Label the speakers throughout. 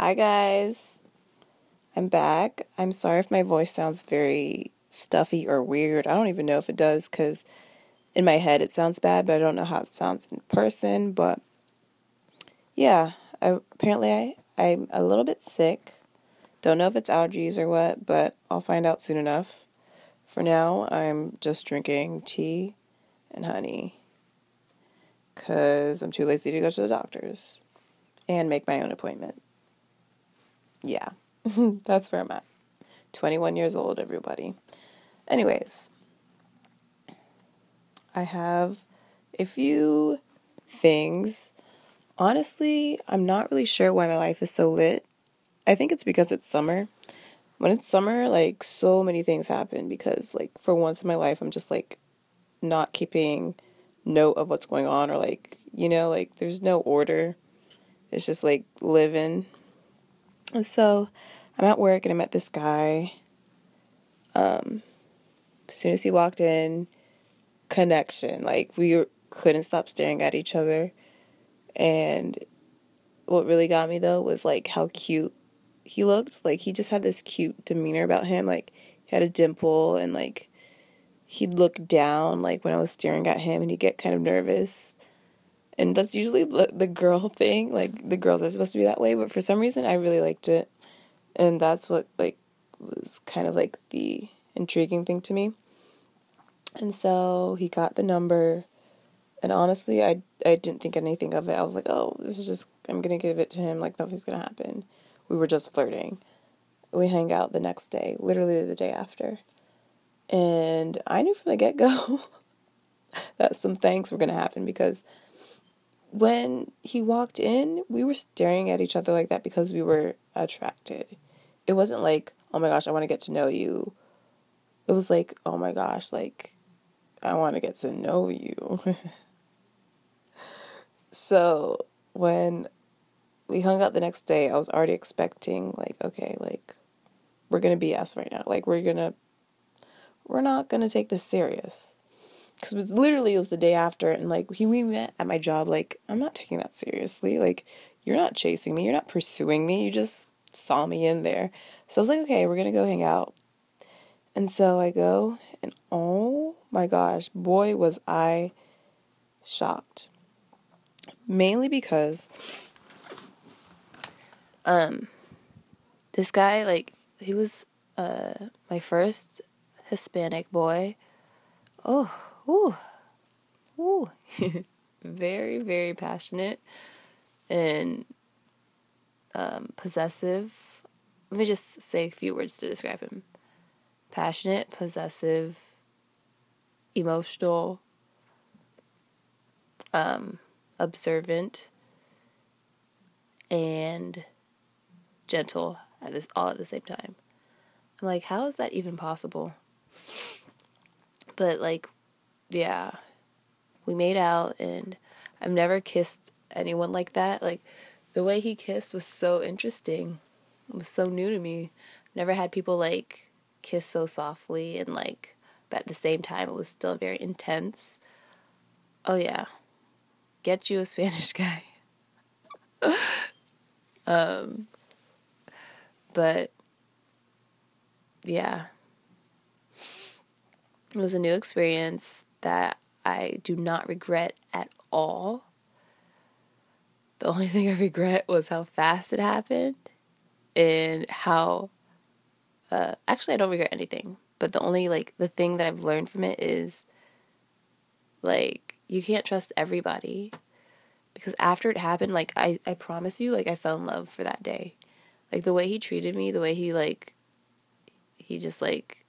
Speaker 1: Hi, guys. I'm back. I'm sorry if my voice sounds very stuffy or weird. I don't even know if it does because in my head it sounds bad, but I don't know how it sounds in person. But yeah, I, apparently I, I'm a little bit sick. Don't know if it's allergies or what, but I'll find out soon enough. For now, I'm just drinking tea and honey because I'm too lazy to go to the doctor's and make my own appointment. Yeah, that's where I'm at. 21 years old, everybody. Anyways, I have a few things. Honestly, I'm not really sure why my life is so lit. I think it's because it's summer. When it's summer, like so many things happen because like for once in my life I'm just like not keeping note of what's going on or like, you know, like there's no order. It's just like living. And so I'm at work and I met this guy. Um, as soon as he walked in, connection. Like we couldn't stop staring at each other. And what really got me though was like how cute he looked. Like he just had this cute demeanor about him. Like he had a dimple and like he'd look down like when I was staring at him and he'd get kind of nervous and that's usually the, the girl thing like the girls are supposed to be that way but for some reason i really liked it. And that's what like was kind of like the intriguing thing to me. And so he got the number. And honestly i i didn't think anything of it. I was like oh this is just i'm gonna give it to him like nothing's gonna happen. We were just flirting. We hang out the next day literally the day after. And i knew from the get-go that some things were gonna happen because when he walked in, we were staring at each other like that because we were attracted. It wasn't like, oh my gosh, I want to get to know you. It was like, oh my gosh, like, I want to get to know you. so when we hung out the next day, I was already expecting, like, okay, like, we're going to be us right now. Like, we're going to, we're not going to take this serious because it was literally it was the day after and like he we met at my job like i'm not taking that seriously. Like you're not chasing me. You're not pursuing me. You just saw me in there. So i was like okay we're gonna go hang out. And so i go and oh my gosh boy was i shocked. Mainly because um this guy like he was uh my first hispanic boy. Oh Ooh, ooh, very, very passionate and um, possessive. Let me just say a few words to describe him passionate, possessive, emotional, um, observant, and gentle at this all at the same time. I'm like, how is that even possible? But like yeah, we made out, and I've never kissed anyone like that. Like, the way he kissed was so interesting. It was so new to me. Never had people like kiss so softly and like, but at the same time, it was still very intense. Oh, yeah. Get you a Spanish guy. um, but yeah, it was a new experience that I do not regret at all. The only thing I regret was how fast it happened and how uh, actually I don't regret anything, but the only like the thing that I've learned from it is like you can't trust everybody because after it happened like I I promise you like I fell in love for that day. Like the way he treated me, the way he like he just like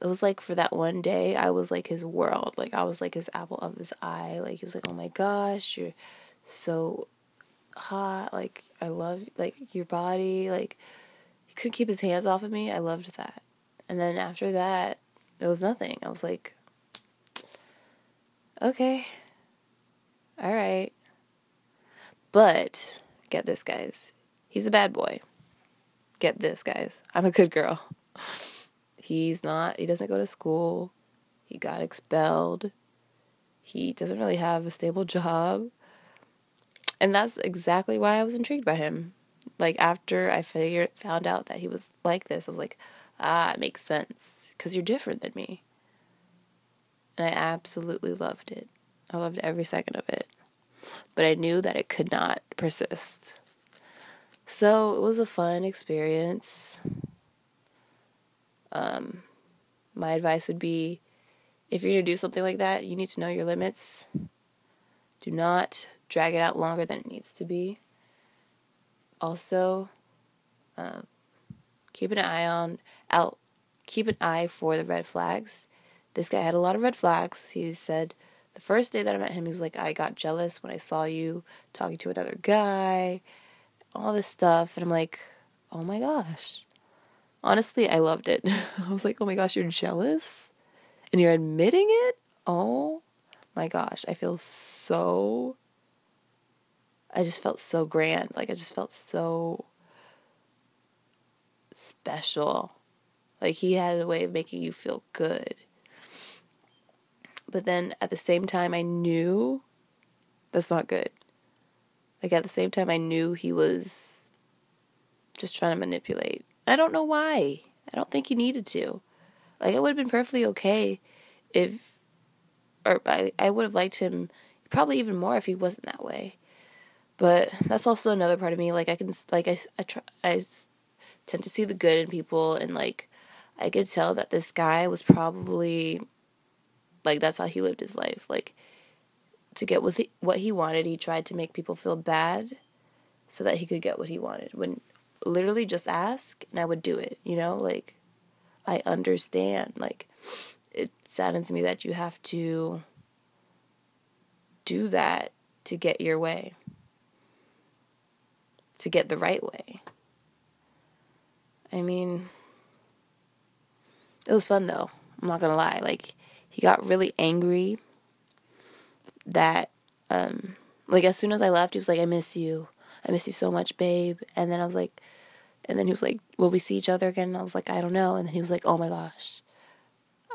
Speaker 1: it was like for that one day, I was like his world. Like I was like his apple of his eye. Like he was like, "Oh my gosh, you're so hot. Like I love like your body." Like he couldn't keep his hands off of me. I loved that. And then after that, it was nothing. I was like, "Okay. All right." But get this, guys. He's a bad boy. Get this, guys. I'm a good girl. He's not, he doesn't go to school. He got expelled. He doesn't really have a stable job. And that's exactly why I was intrigued by him. like after I figured found out that he was like this, I was like, ah, it makes sense because you're different than me. And I absolutely loved it. I loved every second of it. But I knew that it could not persist. So it was a fun experience. Um, my advice would be if you're going to do something like that, you need to know your limits. Do not drag it out longer than it needs to be. Also, um, keep an eye on out. Keep an eye for the red flags. This guy had a lot of red flags. He said the first day that I met him, he was like, "I got jealous when I saw you talking to another guy." All this stuff, and I'm like, "Oh my gosh." Honestly, I loved it. I was like, "Oh my gosh, you're jealous?" And you're admitting it? Oh my gosh, I feel so I just felt so grand. Like I just felt so special. Like he had a way of making you feel good. But then at the same time I knew that's not good. Like at the same time I knew he was just trying to manipulate. I don't know why. I don't think he needed to. Like it would have been perfectly okay if or I, I would have liked him probably even more if he wasn't that way. But that's also another part of me. Like I can like I I try I tend to see the good in people and like I could tell that this guy was probably like that's how he lived his life. Like to get what he, what he wanted, he tried to make people feel bad so that he could get what he wanted. When literally just ask and I would do it, you know? Like I understand. Like it saddens me that you have to do that to get your way to get the right way. I mean, it was fun though. I'm not gonna lie. Like, he got really angry that, um, like, as soon as I left, he was like, I miss you. I miss you so much, babe. And then I was like, and then he was like, Will we see each other again? And I was like, I don't know. And then he was like, Oh my gosh.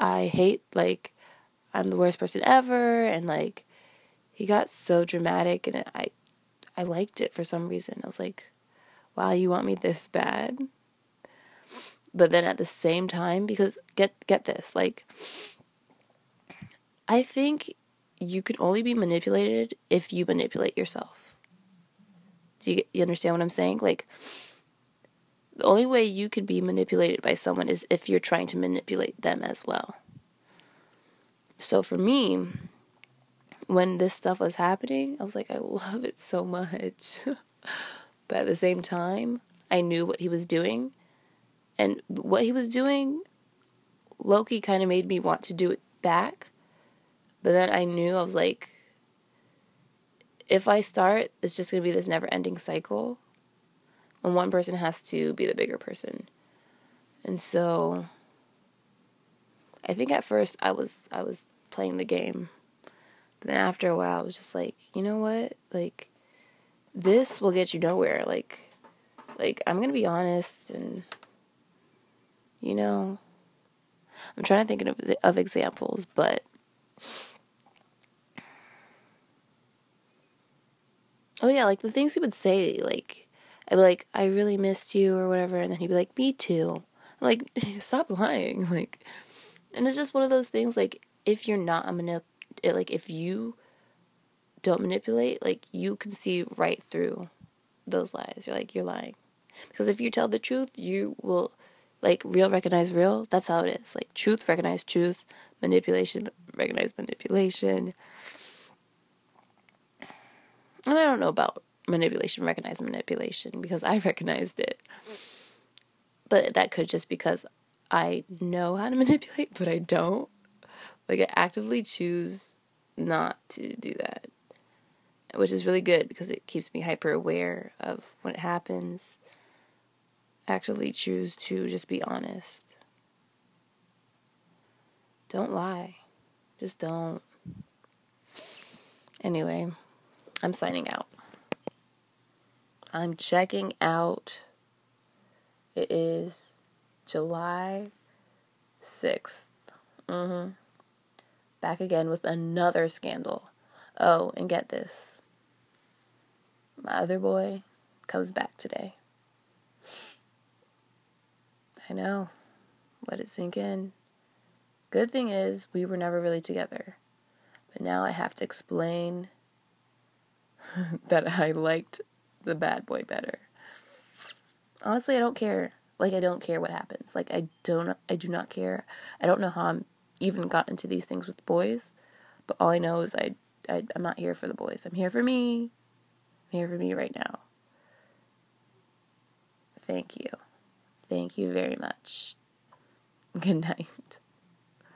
Speaker 1: I hate, like, I'm the worst person ever. And, like, he got so dramatic. And I, I liked it for some reason. I was like, wow, you want me this bad? But then at the same time, because get get this, like I think you can only be manipulated if you manipulate yourself. Do you, you understand what I'm saying? Like the only way you can be manipulated by someone is if you're trying to manipulate them as well. So for me, when this stuff was happening, I was like, I love it so much. but at the same time, I knew what he was doing. And what he was doing, Loki kind of made me want to do it back. But then I knew I was like, if I start, it's just going to be this never ending cycle. And one person has to be the bigger person. And so I think at first I was I was playing the game but then after a while, I was just like, you know what? Like, this will get you nowhere. Like, like I'm gonna be honest, and you know, I'm trying to think of of examples, but oh yeah, like the things he would say, like I'd be like, I really missed you or whatever, and then he'd be like, me too. I'm like, stop lying, like, and it's just one of those things. Like, if you're not a manip- it like if you don't manipulate, like you can see right through those lies. You're like you're lying. Because if you tell the truth, you will like real recognize real. That's how it is. Like truth recognize truth, manipulation recognize manipulation. And I don't know about manipulation recognize manipulation because I recognized it. But that could just because I know how to manipulate, but I don't. Like I actively choose not to do that, which is really good because it keeps me hyper aware of when it happens. Actually, choose to just be honest. Don't lie. Just don't. Anyway, I'm signing out. I'm checking out. It is July 6th. Mm-hmm back again with another scandal. Oh, and get this my other boy comes back today. I know. Let it sink in. Good thing is, we were never really together. But now I have to explain that I liked the bad boy better. Honestly, I don't care. Like I don't care what happens. Like I don't I do not care. I don't know how I'm even got into these things with boys, but all I know is I, I I'm not here for the boys. I'm here for me. I'm here for me right now. Thank you. Thank you very much. Good night.